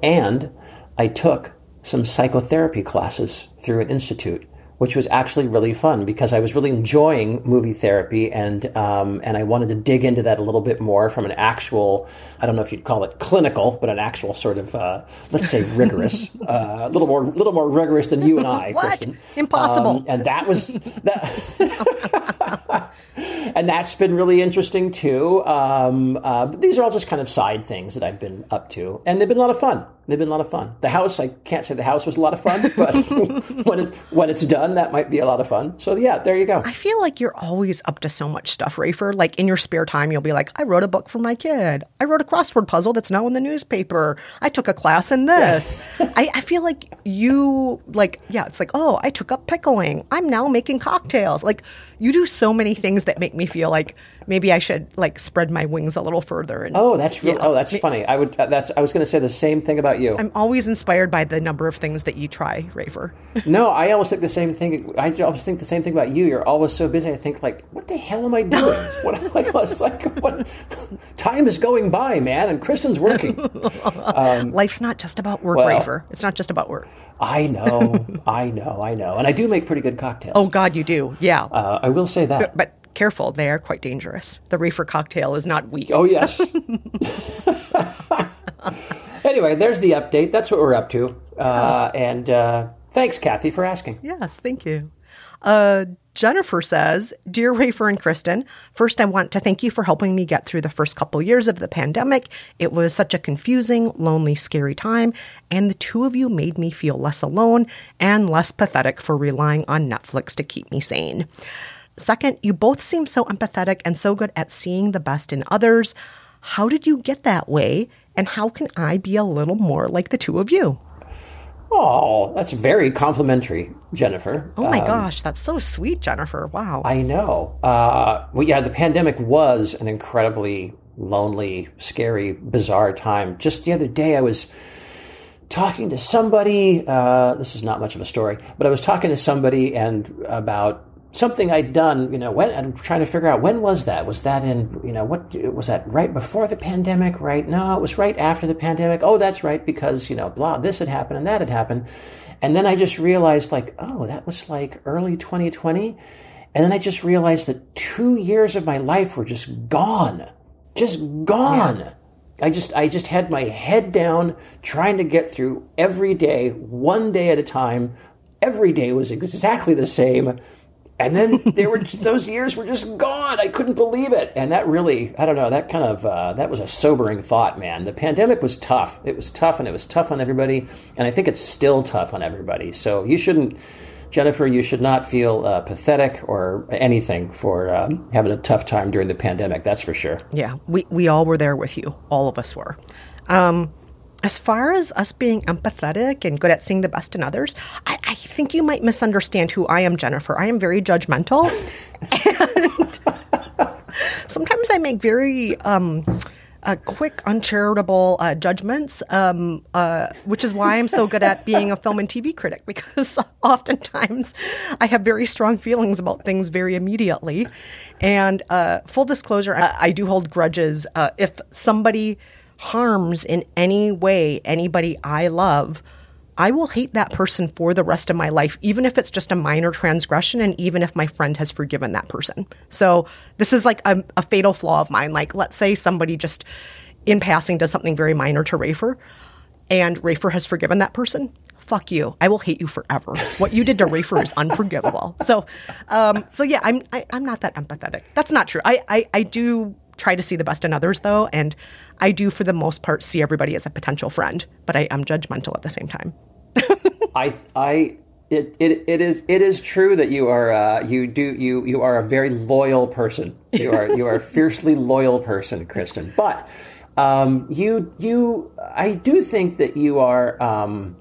and I took some psychotherapy classes through an institute, which was actually really fun because I was really enjoying movie therapy and um, and I wanted to dig into that a little bit more from an actual I don't know if you'd call it clinical, but an actual sort of uh, let's say rigorous, <laughs> uh, a little more little more rigorous than you and I, What? Kristen. Impossible. Um, and that was that. <laughs> <laughs> and that's been really interesting too. Um, uh, but these are all just kind of side things that I've been up to, and they've been a lot of fun. They've been a lot of fun. The house, I can't say the house was a lot of fun, but <laughs> when it's when it's done, that might be a lot of fun. So yeah, there you go. I feel like you're always up to so much stuff, Rafer. Like in your spare time, you'll be like, I wrote a book for my kid. I wrote a crossword puzzle that's now in the newspaper. I took a class in this. <laughs> I, I feel like you, like, yeah, it's like, oh, I took up pickling. I'm now making cocktails. Like, you do so many things that make me feel like maybe I should, like, spread my wings a little further. And, Oh, that's Yeah. oh, that's funny. I would. That's. I was going to say the same thing about you. I'm always inspired by the number of things that you try, Rafer. <laughs> no, I always think the same thing. I always think the same thing about you. You're always so busy. I think like, what the hell am I doing? <laughs> <laughs> what like, it's like what? Time is going by, man, and Kristen's working. Um, Life's not just about work, well- Rafer. It's not just about work. I know, <laughs> I know, I know, and I do make pretty good cocktails. Oh, God, you do. Yeah. Uh, I will say that. But, but careful, they are quite dangerous. The Rafer cocktail is not weak. Oh yes. <laughs> <laughs> anyway, there's the update. That's what we're up to. Uh, and uh, thanks, Kathy, for asking. Yes, thank you. Jennifer says, Dear Rafer and Kristen, first I want to thank you for helping me get through the first couple years of the pandemic. It was such a confusing, lonely, scary time, and the two of you made me feel less alone and less pathetic for relying on Netflix to keep me sane. Second, you both seem so empathetic and so good at seeing the best in others. How did you get that way? And how can I be a little more like the two of you? Oh, that's very complimentary, Jennifer. Oh my Um, gosh, that's so sweet, Jennifer. Wow. I know. Uh, well, yeah, the pandemic was an incredibly lonely, scary, bizarre time. Just the other day, I was talking to somebody. Uh, this is not much of a story, but I was talking to somebody and about something I'd done. You know, when I'm trying to figure out when was that? Was that in you know what was that right before the pandemic? Right? No, it was right after the pandemic. Oh, that's right because you know blah this had happened and that had happened. And then I just realized, like, oh, that was like early 2020. And then I just realized that two years of my life were just gone, just gone. Yeah. I just, I just had my head down, trying to get through every day, one day at a time. Every day was exactly the same. And then <laughs> there were those years were just gone. I couldn't believe it, and that really, I don't know, that kind of uh, that was a sobering thought, man. The pandemic was tough. It was tough, and it was tough on everybody, and I think it's still tough on everybody. So you shouldn't, Jennifer, you should not feel uh, pathetic or anything for uh, having a tough time during the pandemic. That's for sure. Yeah, we we all were there with you. All of us were. Um, as far as us being empathetic and good at seeing the best in others, I, I think you might misunderstand who I am, Jennifer. I am very judgmental. and sometimes I make very um, uh, quick, uncharitable uh, judgments, um, uh, which is why I'm so good at being a film and TV critic, because <laughs> oftentimes I have very strong feelings about things very immediately. And uh, full disclosure, I, I, do hold grudges. Uh, if somebody harms in any way anybody I love, I will hate that person for the rest of my life, even if it's just a minor transgression and even if my friend has forgiven that person. So, this is like a, a fatal flaw of mine. Like, let's say somebody just in passing does something very minor to Rafer and Rafer has forgiven that person. Fuck you. I will hate you forever. What you did to Rafer is unforgivable. So, um, so yeah, I'm I, am i am not that empathetic. That's not true. I, I I do try to see the best in others though, and I do for the most part see everybody as a potential friend, but I am judgmental at the same time. <laughs> I I it, it, it is it is true that you are uh, you do you you are a very loyal person. You are you are a fiercely loyal person, Kristen. But um, you you I do think that you are um,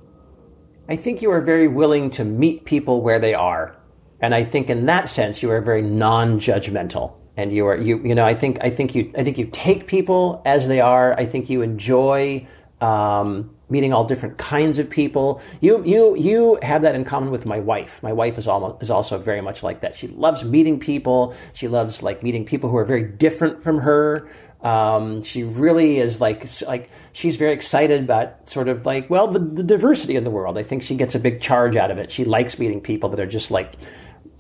I think you are very willing to meet people where they are, and I think in that sense you are very non-judgmental and you are you you know I think I think you I think you take people as they are. I think you enjoy um, meeting all different kinds of people. You you you have that in common with my wife. My wife is almost is also very much like that. She loves meeting people. She loves like meeting people who are very different from her. Um, she really is like like she's very excited about sort of like well the, the diversity in the world. I think she gets a big charge out of it. She likes meeting people that are just like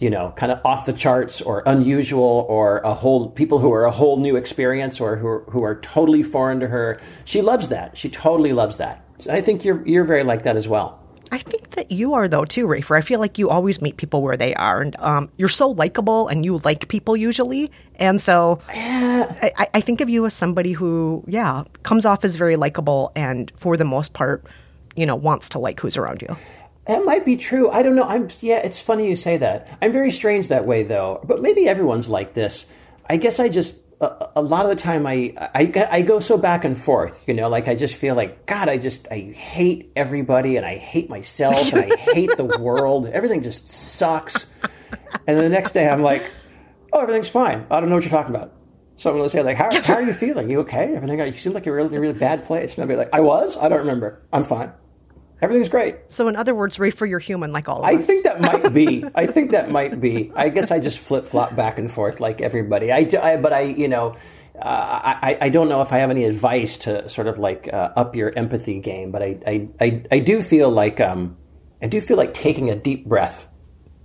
you know, kind of off the charts or unusual or a whole people who are a whole new experience or who are, who are totally foreign to her. She loves that. She totally loves that. So I think you're you're very like that as well. I think that you are though too, Rafer. I feel like you always meet people where they are, and um, you're so likable, and you like people usually, and so I, I think of you as somebody who, yeah, comes off as very likable, and for the most part, you know, wants to like who's around you. That might be true. I don't know. I'm yeah. It's funny you say that. I'm very strange that way though. But maybe everyone's like this. I guess I just a, a, lot of the time I, I I go so back and forth. You know, like I just feel like God. I just I hate everybody and I hate myself and I <laughs> hate the world. Everything just sucks. And the next day I'm like, oh, everything's fine. I don't know what you're talking about. Someone will say like, how, how are you feeling? You okay? Everything? You seem like you're in a really bad place. And I'll be like, I was. I don't remember. I'm fine. Everything's great. So, in other words, Rafer, you're human like all of I us. I think that might be. <laughs> I think that might be. I guess I just flip flop back and forth like everybody. I, I but I, you know, uh, I, I don't know if I have any advice to sort of like uh, up your empathy game, but I, I, I, I do feel like um, I do feel like taking a deep breath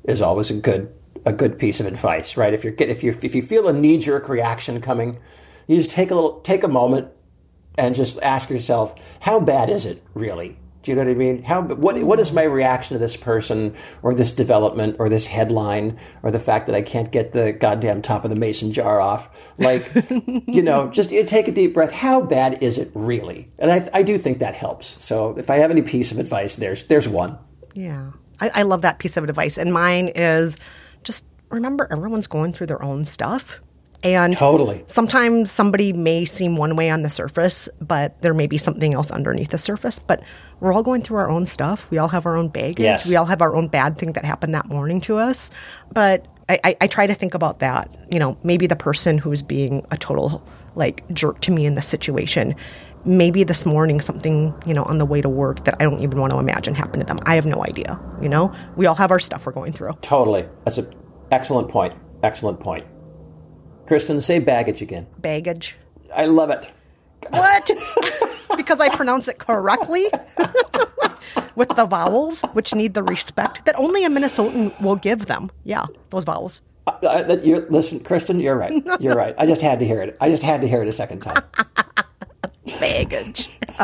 is always a good a good piece of advice, right? If you're if you if you feel a knee jerk reaction coming, you just take a little take a moment and just ask yourself, how bad is it really? Do you know what I mean? How what what is my reaction to this person or this development or this headline or the fact that I can't get the goddamn top of the mason jar off? Like, <laughs> you know, just you take a deep breath. How bad is it really? And I I do think that helps. So if I have any piece of advice, there's there's one. Yeah, I, I love that piece of advice, and mine is just remember everyone's going through their own stuff. And totally. Sometimes somebody may seem one way on the surface, but there may be something else underneath the surface. But we're all going through our own stuff. We all have our own baggage. Yes. We all have our own bad thing that happened that morning to us. But I, I, I try to think about that. You know, maybe the person who's being a total like jerk to me in the situation maybe this morning something you know on the way to work that i don't even want to imagine happened to them i have no idea you know we all have our stuff we're going through totally that's an excellent point excellent point Kristen, say baggage again. Baggage. I love it. What? <laughs> because I pronounce it correctly? <laughs> with the vowels, which need the respect that only a Minnesotan will give them. Yeah, those vowels. Uh, uh, you, listen, Kristen, you're right. You're right. I just had to hear it. I just had to hear it a second time. <laughs> Baggage. <laughs>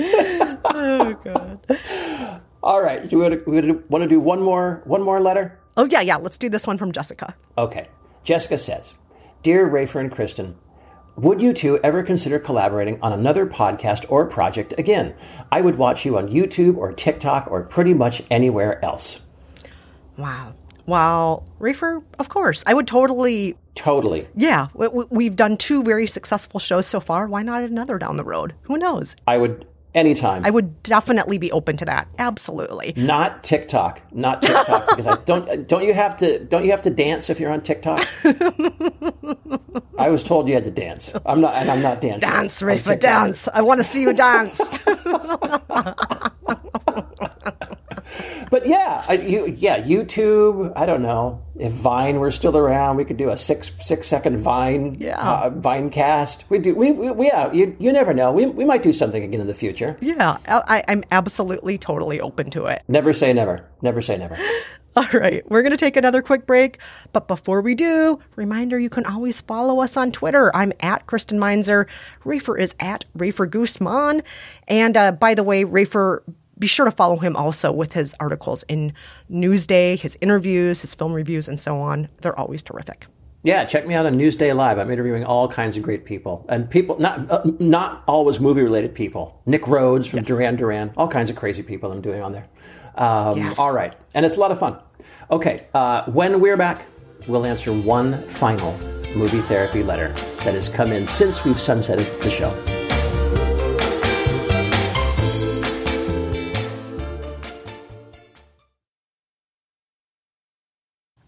oh god. All right. Do we want to do one more one more letter? Oh yeah, yeah. Let's do this one from Jessica. Okay. Jessica says, "Dear Rafer and Kristen, would you two ever consider collaborating on another podcast or project again? I would watch you on YouTube or TikTok or pretty much anywhere else." Wow. Wow. Rafer, of course. I would totally. Totally. Yeah. We, have done two very successful shows so far. Why not another down the road? Who knows? I would anytime. I would definitely be open to that. Absolutely. Not TikTok. Not TikTok because I don't don't you have to don't you have to dance if you're on TikTok? I was told you had to dance. I'm not and I'm not dancing. Dance, Rafer, dance. I want to see you dance. <laughs> but yeah, I, you, yeah, YouTube. I don't know if Vine were still around. We could do a six six second Vine, yeah, uh, Vine cast. We do. We, we yeah. You you never know. We we might do something again in the future. Yeah, I, I'm absolutely totally open to it. Never say never. Never say never. <laughs> All right, we're going to take another quick break. But before we do, reminder you can always follow us on Twitter. I'm at Kristen Meinzer. Rafer is at Rafer Guzman. And uh, by the way, Rafer be sure to follow him also with his articles in Newsday, his interviews, his film reviews, and so on. They're always terrific. Yeah, check me out on Newsday Live. I'm interviewing all kinds of great people and people not uh, not always movie related people. Nick Rhodes from yes. Duran Duran, all kinds of crazy people I'm doing on there. Um, yes. All right, and it's a lot of fun. Okay, uh, when we're back, we'll answer one final movie therapy letter that has come in since we've sunsetted the show.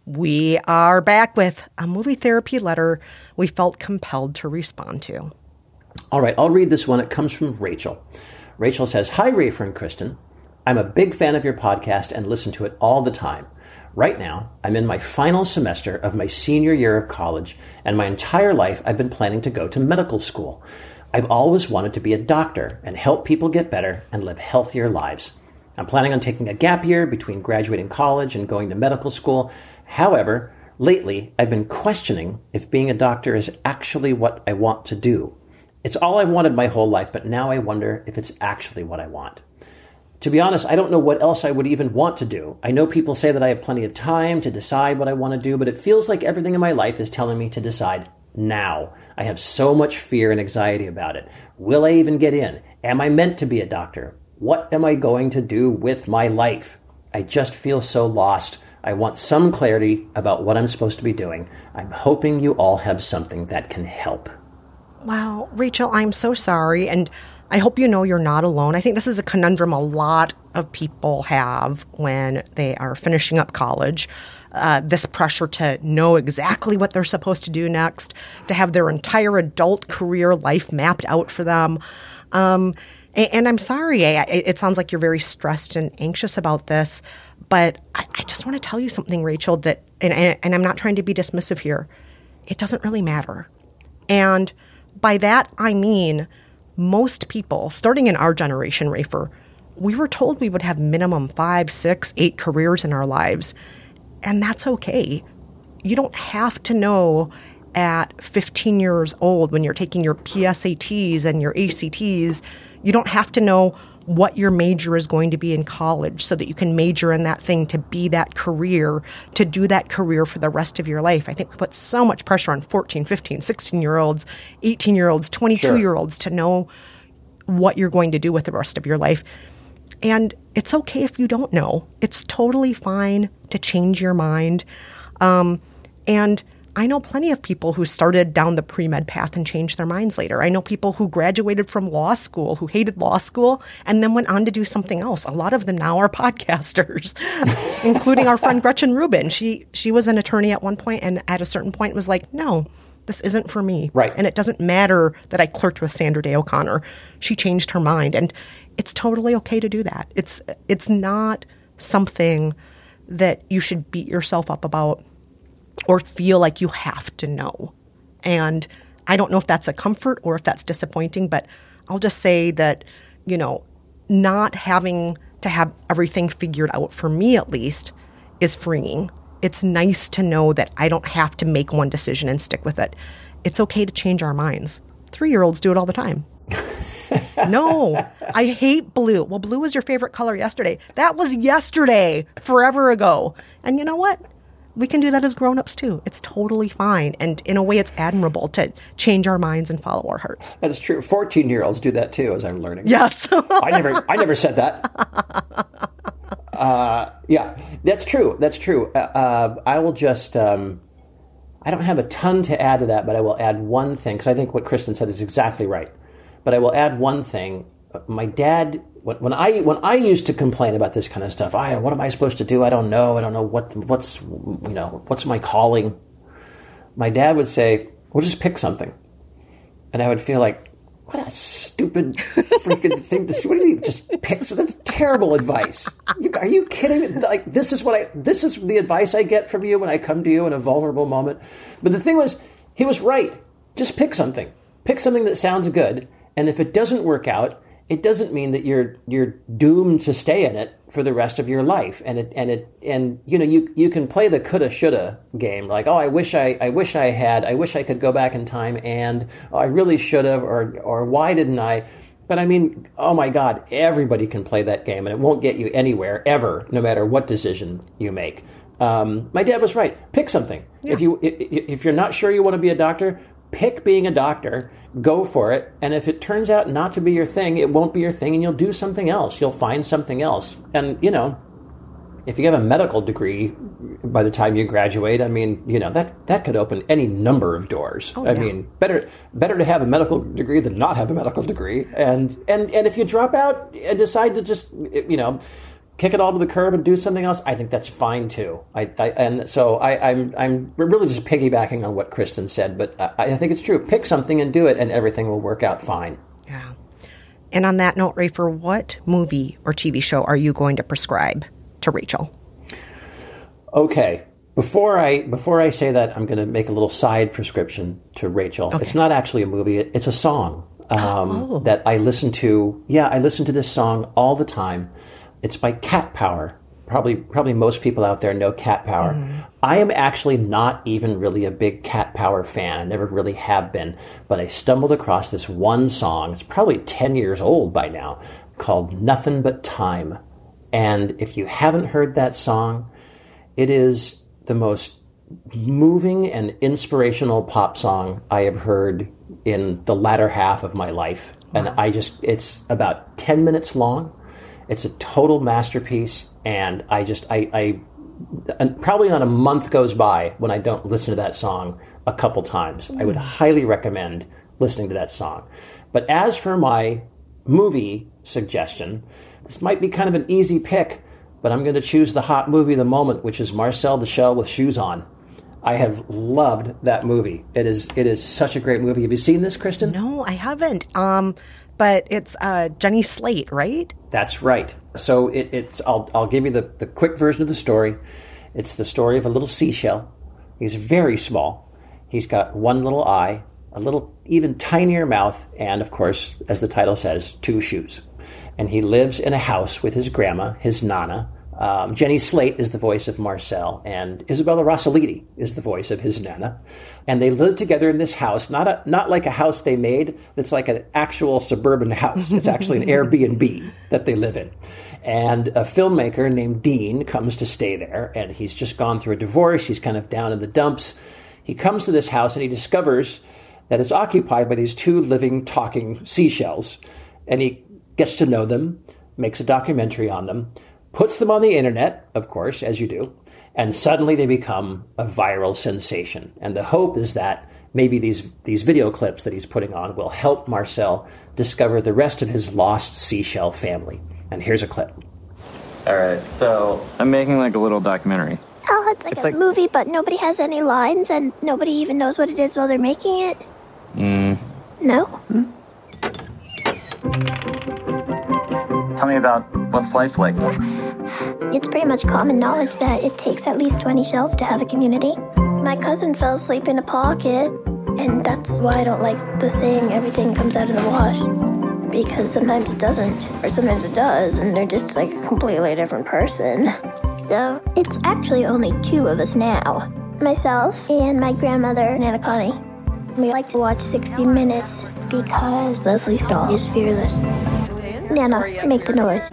We are back with a movie therapy letter we felt compelled to respond to. All right, I'll read this one. It comes from Rachel. Rachel says Hi, Rafer and Kristen. I'm a big fan of your podcast and listen to it all the time. Right now, I'm in my final semester of my senior year of college, and my entire life I've been planning to go to medical school. I've always wanted to be a doctor and help people get better and live healthier lives. I'm planning on taking a gap year between graduating college and going to medical school, However, lately I've been questioning if being a doctor is actually what I want to do. It's all I've wanted my whole life, but now I wonder if it's actually what I want. To be honest, I don't know what else I would even want to do. I know people say that I have plenty of time to decide what I want to do, but it feels like everything in my life is telling me to decide now. I have so much fear and anxiety about it. Will I even get in? Am I meant to be a doctor? What am I going to do with my life? I just feel so lost. I want some clarity about what I'm supposed to be doing. I'm hoping you all have something that can help. Wow, Rachel, I'm so sorry. And I hope you know you're not alone. I think this is a conundrum a lot of people have when they are finishing up college. Uh, this pressure to know exactly what they're supposed to do next, to have their entire adult career life mapped out for them. Um, and, and, I'm sorry, it sounds like you're very stressed and anxious about this. But I, I just want to tell you something, Rachel, that, and, and I'm not trying to be dismissive here, it doesn't really matter. And by that, I mean most people, starting in our generation, Rafer, we were told we would have minimum five, six, eight careers in our lives. And that's okay. You don't have to know at 15 years old when you're taking your PSATs and your ACTs, you don't have to know what your major is going to be in college so that you can major in that thing to be that career, to do that career for the rest of your life. I think we put so much pressure on 14, 15, 16 year olds, 18 year olds, 22 sure. year olds to know what you're going to do with the rest of your life. And it's okay if you don't know. It's totally fine to change your mind. Um, and I know plenty of people who started down the pre med path and changed their minds later. I know people who graduated from law school, who hated law school, and then went on to do something else. A lot of them now are <laughs> podcasters, <laughs> including our friend Gretchen Rubin. She she was an attorney at one point, and at a certain point was like, no. This isn't for me. Right. And it doesn't matter that I clerked with Sandra Day O'Connor. She changed her mind. And it's totally okay to do that. It's it's not something that you should beat yourself up about or feel like you have to know. And I don't know if that's a comfort or if that's disappointing, but I'll just say that, you know, not having to have everything figured out, for me at least, is freeing. It's nice to know that I don't have to make one decision and stick with it. It's okay to change our minds. Three year olds do it all the time. <laughs> no, I hate blue. Well, blue was your favorite color yesterday. That was yesterday, forever ago. And you know what? We can do that as grown ups too. It's totally fine. And in a way, it's admirable to change our minds and follow our hearts. That is true. Fourteen year olds do that too, as I'm learning. Yes. I never, I never said that. <laughs> Uh, yeah, that's true. That's true. Uh, uh, I will just. Um, I don't have a ton to add to that, but I will add one thing because I think what Kristen said is exactly right. But I will add one thing. My dad, when I when I used to complain about this kind of stuff, I what am I supposed to do? I don't know. I don't know what what's you know what's my calling. My dad would say, "Well, just pick something," and I would feel like, "What a stupid freaking thing to say! What do you mean? Just pick? So that's terrible advice. You, are you kidding? Like this is what I this is the advice I get from you when I come to you in a vulnerable moment. But the thing was, he was right. Just pick something. Pick something that sounds good and if it doesn't work out, it doesn't mean that you're you're doomed to stay in it for the rest of your life. And it and it and you know you you can play the coulda shoulda game like oh I wish I I wish I had I wish I could go back in time and oh, I really should have or or why didn't I? But I mean, oh my God, everybody can play that game, and it won't get you anywhere ever, no matter what decision you make. Um, my dad was right. Pick something. Yeah. If you if you're not sure you want to be a doctor, pick being a doctor go for it. And if it turns out not to be your thing, it won't be your thing and you'll do something else. You'll find something else. And, you know, if you have a medical degree by the time you graduate, I mean, you know, that, that could open any number of doors. Oh, I yeah. mean, better better to have a medical degree than not have a medical degree. And and and if you drop out and decide to just you know, kick it all to the curb and do something else, I think that's fine too. I, I and so I, am I'm, I'm really just piggybacking on what Kristen said, but I, I, think it's true. Pick something and do it, and everything will work out fine. Yeah. And on that note, Rafer, what movie or TV show are you going to prescribe to Rachel? Okay. Before I before I say that, I'm going to make a little side prescription to Rachel. Okay. It's not actually a movie; it's a song um, oh. that I listen to. Yeah, I listen to this song all the time it's by Cat Power. Probably, probably most people out there know Cat Power. Mm. I am actually not even really a big Cat Power fan. I never really have been. But I stumbled across this one song. It's probably 10 years old by now called Nothing But Time. And if you haven't heard that song, it is the most moving and inspirational pop song I have heard in the latter half of my life. Wow. And I just, it's about 10 minutes long it's a total masterpiece, and I just I, I probably not a month goes by when I don't listen to that song a couple times. Mm. I would hmm. highly recommend listening to that song. But as for my movie suggestion, this might be kind of an easy pick, but I'm going to choose the hot movie of the moment, which is Marcel the Shell with Shoes On. I have loved that movie. It is it is such a great movie. Have you seen this, Kristen? No, I haven't. Um, but it's uh, Jenny Slate, right? That's right. So it, it's I'll I'll give you the, the quick version of the story. It's the story of a little seashell. He's very small. He's got one little eye, a little even tinier mouth, and of course, as the title says, two shoes. And he lives in a house with his grandma, his nana, um, Jenny Slate is the voice of Marcel, and Isabella Rossellini is the voice of his Nana. And they live together in this house, not a, not like a house they made. It's like an actual suburban house. It's actually an Airbnb that they live in. And a filmmaker named Dean comes to stay there, and he's just gone through a divorce. He's kind of down in the dumps. He comes to this house and he discovers that it's occupied by these two living, talking seashells. And he gets to know them, makes a documentary on them puts them on the internet, of course, as you do, and suddenly they become a viral sensation. And the hope is that maybe these, these video clips that he's putting on will help Marcel discover the rest of his lost seashell family. And here's a clip. All right, so I'm making like a little documentary. Oh, it's like it's a like... movie, but nobody has any lines and nobody even knows what it is while they're making it. Mm. No? Hmm? Tell me about what's life like. It's pretty much common knowledge that it takes at least 20 shells to have a community. My cousin fell asleep in a pocket, and that's why I don't like the saying everything comes out of the wash. because sometimes it doesn't, or sometimes it does, and they're just like a completely different person. So it's actually only two of us now myself and my grandmother, Nana Connie. We like to watch 60 Minutes because Lesley Stahl is fearless. Nana, make the noise.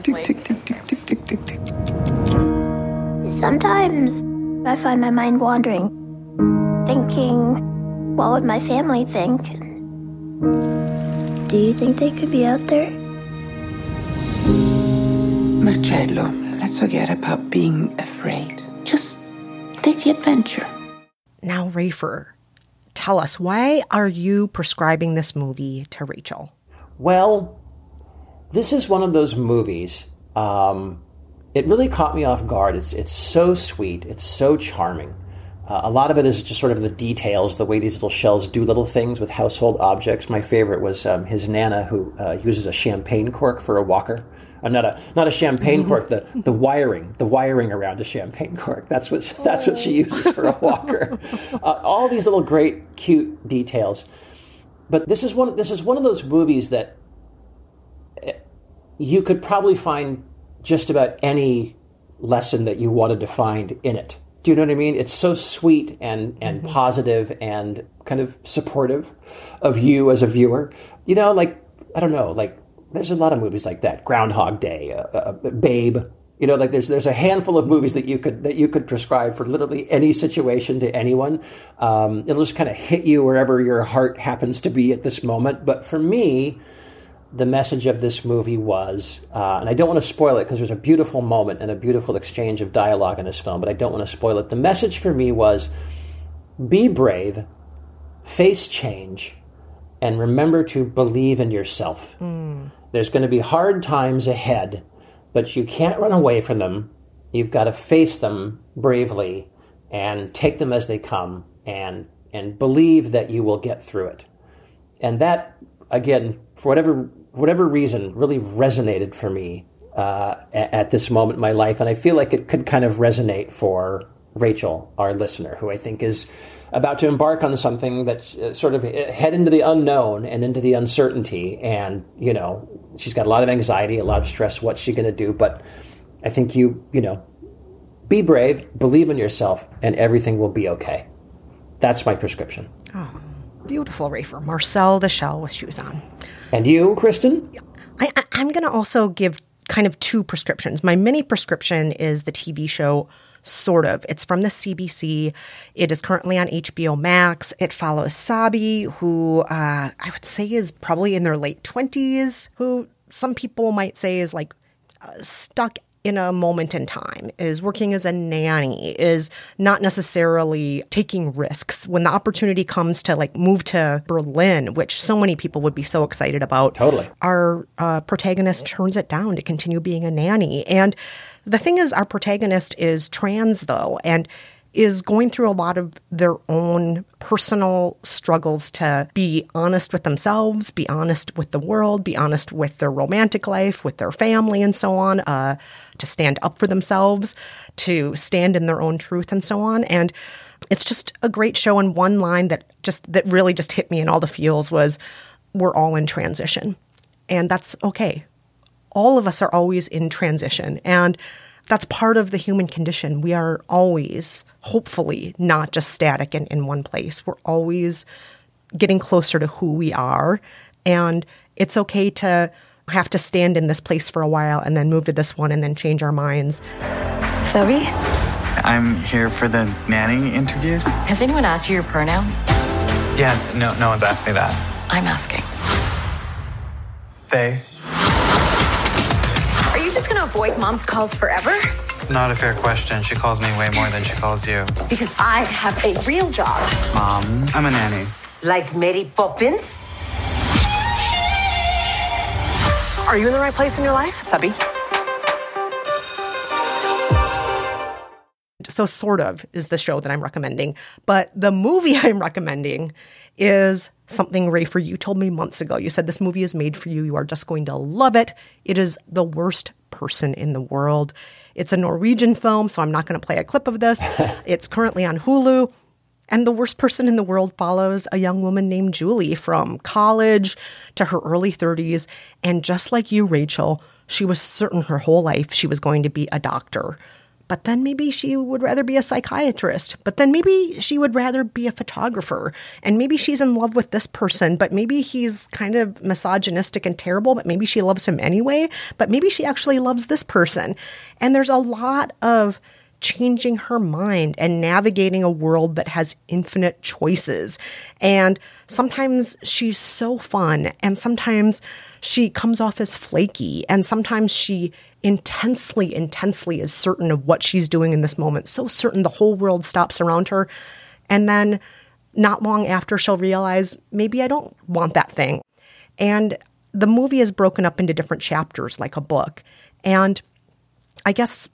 Sometimes I find my mind wandering, thinking, what would my family think? Do you think they could be out there? Marcello, let's forget about being afraid. Just take the adventure. Now, Rafer, tell us why are you prescribing this movie to Rachel? Well, this is one of those movies. Um, it really caught me off guard. It's it's so sweet. It's so charming. Uh, a lot of it is just sort of the details, the way these little shells do little things with household objects. My favorite was um, his nana, who uh, uses a champagne cork for a walker. Uh, not a not a champagne cork, the, the wiring, the wiring around a champagne cork. That's what that's what she uses for a walker. <laughs> Uh, all these little great, cute details. But this is one. This is one of those movies that eh, you could probably find just about any lesson that you wanted to find in it. Do you know what I mean? It's so sweet and and Mm-hmm. positive and kind of supportive of you as a viewer. You know, like I don't know, like there's a lot of movies like that. Groundhog Day, uh, uh, Babe. You know, like there's there's a handful of movies that you could that you could prescribe for literally any situation to anyone. Um, it'll just kind of hit you wherever your heart happens to be at this moment. But for me, the message of this movie was, uh, and I don't want to spoil it because there's a beautiful moment and a beautiful exchange of dialogue in this film, but I don't want to spoil it. The message for me was be brave, face change, and remember to believe in yourself. There's going to be hard times ahead, but you can't run away from them. You've got to face them bravely and take them as they come and and believe that you will get through it. And that again, for whatever whatever reason, really resonated for me uh, at, this moment in my life, and I feel like it could kind of resonate for Rachel, our listener, who I think is about to embark on something that's uh, sort of head into the unknown and into the uncertainty, and you know she's got a lot of anxiety, a lot of stress. What's she going to do? But I think you you know be brave, believe in yourself, and everything will be okay. That's my prescription. Oh, beautiful, Rafer. Marcel the Shell with shoes on. And you, Kristen? I, I, I'm going to also give kind of two prescriptions. My mini prescription is the TV show Sort of. It's from the CBC. It is currently on HBO Max. It follows Sabi, who uh, I would say is probably in their late 20s, who some people might say is like uh, stuck in a moment in time, is working as a nanny, is not necessarily taking risks. When the opportunity comes to like move to Berlin, which so many people would be so excited about, totally. Our uh, protagonist turns it down to continue being a nanny. And the thing is, our protagonist is trans though, and is going through a lot of their own personal struggles to be honest with themselves, be honest with the world, be honest with their romantic life, with their family, and so on, uh, to stand up for themselves, to stand in their own truth, and so on. And it's just a great show. And one line that just that really just hit me in all the feels was, "We're all in transition," and that's okay. All of us are always in transition, and that's part of the human condition. We are always, hopefully, not just static in, in one place. We're always getting closer to who we are. And it's okay to have to stand in this place for a while and then move to this one and then change our minds. Zoe? I'm here for the nanny interviews. Has anyone asked you your pronouns? Yeah, no, no one's asked me that. I'm asking. They. Are you just gonna avoid mom's calls forever? Not a fair question. She calls me way more than she calls you. Because I have a real job. Mom, I'm a nanny. Like Mary Poppins? Are you in the right place in your life, Sabi? So, sort of is the show that I'm recommending. But the movie <laughs> I'm recommending is something, Rafer you told me months ago. You said this movie is made for you. You are just going to love it. It is The Worst Person in the World. It's a Norwegian film, so I'm not going to play a clip of this. <laughs> it's currently on Hulu. And The Worst Person in the World follows a young woman named Julie from college to her early 30s. And just like you, Rachel, she was certain her whole life she was going to be a doctor. But then maybe she would rather be a psychiatrist. But then maybe she would rather be a photographer. And maybe she's in love with this person, but maybe he's kind of misogynistic and terrible, but maybe she loves him anyway. But maybe she actually loves this person. And there's a lot of changing her mind and navigating a world that has infinite choices. And sometimes she's so fun, and sometimes she comes off as flaky, and sometimes she intensely, intensely is certain of what she's doing in this moment, so certain the whole world stops around her. And then not long after, she'll realize maybe I don't want that thing. And the movie is broken up into different chapters like a book. And I guess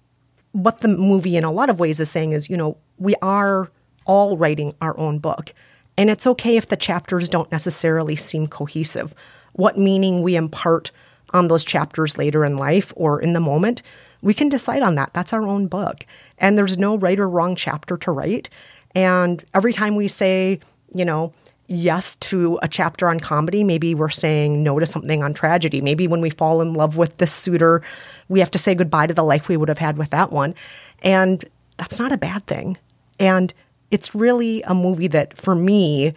what the movie in a lot of ways is saying is, you know, we are all writing our own book. And it's okay if the chapters don't necessarily seem cohesive. What meaning we impart on those chapters later in life or in the moment, we can decide on that. That's our own book. And there's no right or wrong chapter to write. And every time we say, you know, yes to a chapter on comedy, maybe we're saying no to something on tragedy. Maybe when we fall in love with this suitor, we have to say goodbye to the life we would have had with that one. And that's not a bad thing. And it's really a movie that, for me,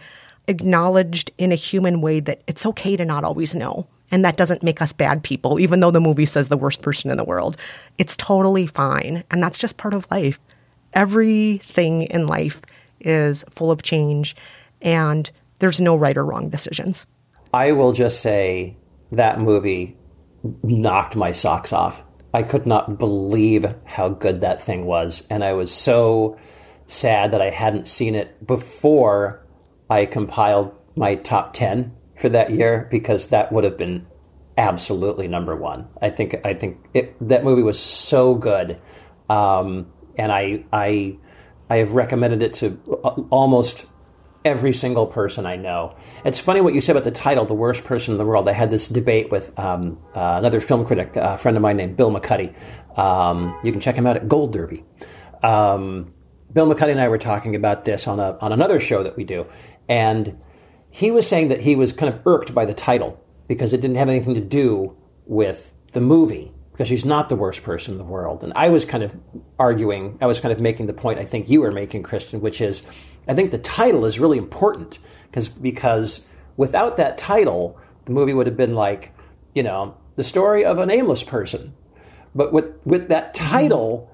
acknowledged in a human way that it's okay to not always know. And that doesn't make us bad people, even though the movie says the worst person in the world. It's totally fine. And that's just part of life. Everything in life is full of change, and there's no right or wrong decisions. I will just say that movie knocked my socks off. I could not believe how good that thing was. And I was so sad that I hadn't seen it before I compiled my top 10 for that year because that would have been absolutely number one. I think I think it, that movie was so good, um, and I I I have recommended it to almost every single person I know. It's funny what you said about the title, "The Worst Person in the World." I had this debate with um, uh, another film critic, a friend of mine named Bill McCuddy. Um, you can check him out at Gold Derby. Um, Bill McCuddy and I were talking about this on a on another show that we do, and he was saying that he was kind of irked by the title because it didn't have anything to do with the movie because she's not the worst person in the world. And I was kind of arguing, I was kind of making the point I think you were making, Kristen, which is I think the title is really important because because without that title, the movie would have been like, you know, the story of a nameless person. But with with that title,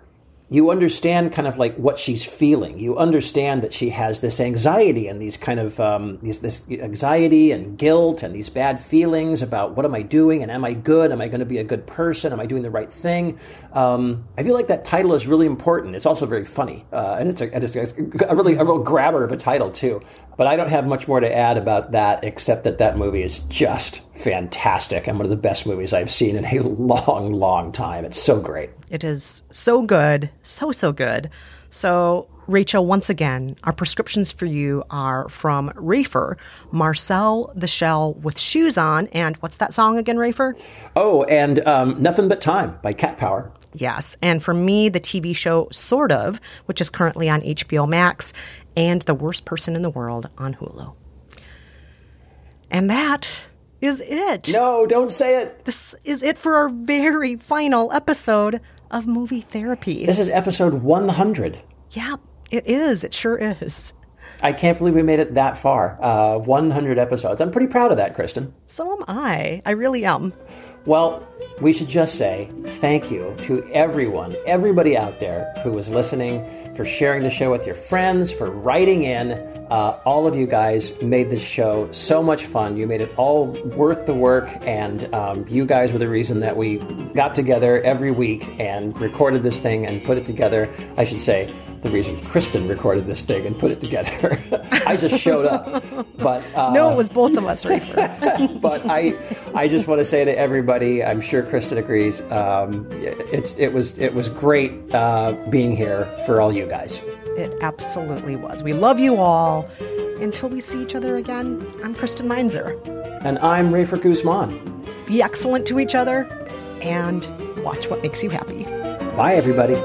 you understand kind of like what she's feeling. You understand that she has this anxiety and these kind of um, these, this anxiety and guilt and these bad feelings about what am I doing and am I good? Am I going to be a good person? Am I doing the right thing? Um, I feel like that title is really important. It's also very funny uh, and it's a, and it's a really a real grabber of a title too. But I don't have much more to add about that except that that movie is just fantastic and one of the best movies I've seen in a <laughs> long, long time. It's so great. It is so good, so, so good. So, Rachel, once again, our prescriptions for you are from Rafer, Marcel the Shell with Shoes On. And what's that song again, Rafer? Oh, and um, Nothing But Time by Cat Power. Yes. And for me, the TV show Sort of, which is currently on HBO Max, and The Worst Person in the World on Hulu. And that is it. No, don't say it. This is it for our very final episode of Movie Therapy. This is episode 100. Yeah, it is. It sure is. I can't believe we made it that far. Uh, 100 episodes. I'm pretty proud of that, Kristen. So am I. I really am. Well, we should just say thank you to everyone, everybody out there who was listening, for sharing the show with your friends, for writing in. Uh, all of you guys made this show so much fun. You made it all worth the work, and um, you guys were the reason that we got together every week and recorded this thing and put it together. I should say, the reason Kristen recorded this thing and put it together. <laughs> I just showed up, but uh, no, it was both of us, Rafer. <laughs> but I, I just want to say to everybody, I'm sure Kristen agrees. Um, it's it was it was great uh, being here for all you guys. It absolutely was. We love you all. Until we see each other again, I'm Kristen Meinzer. And I'm Rafer Guzman. Be excellent to each other and watch what makes you happy. Bye, everybody.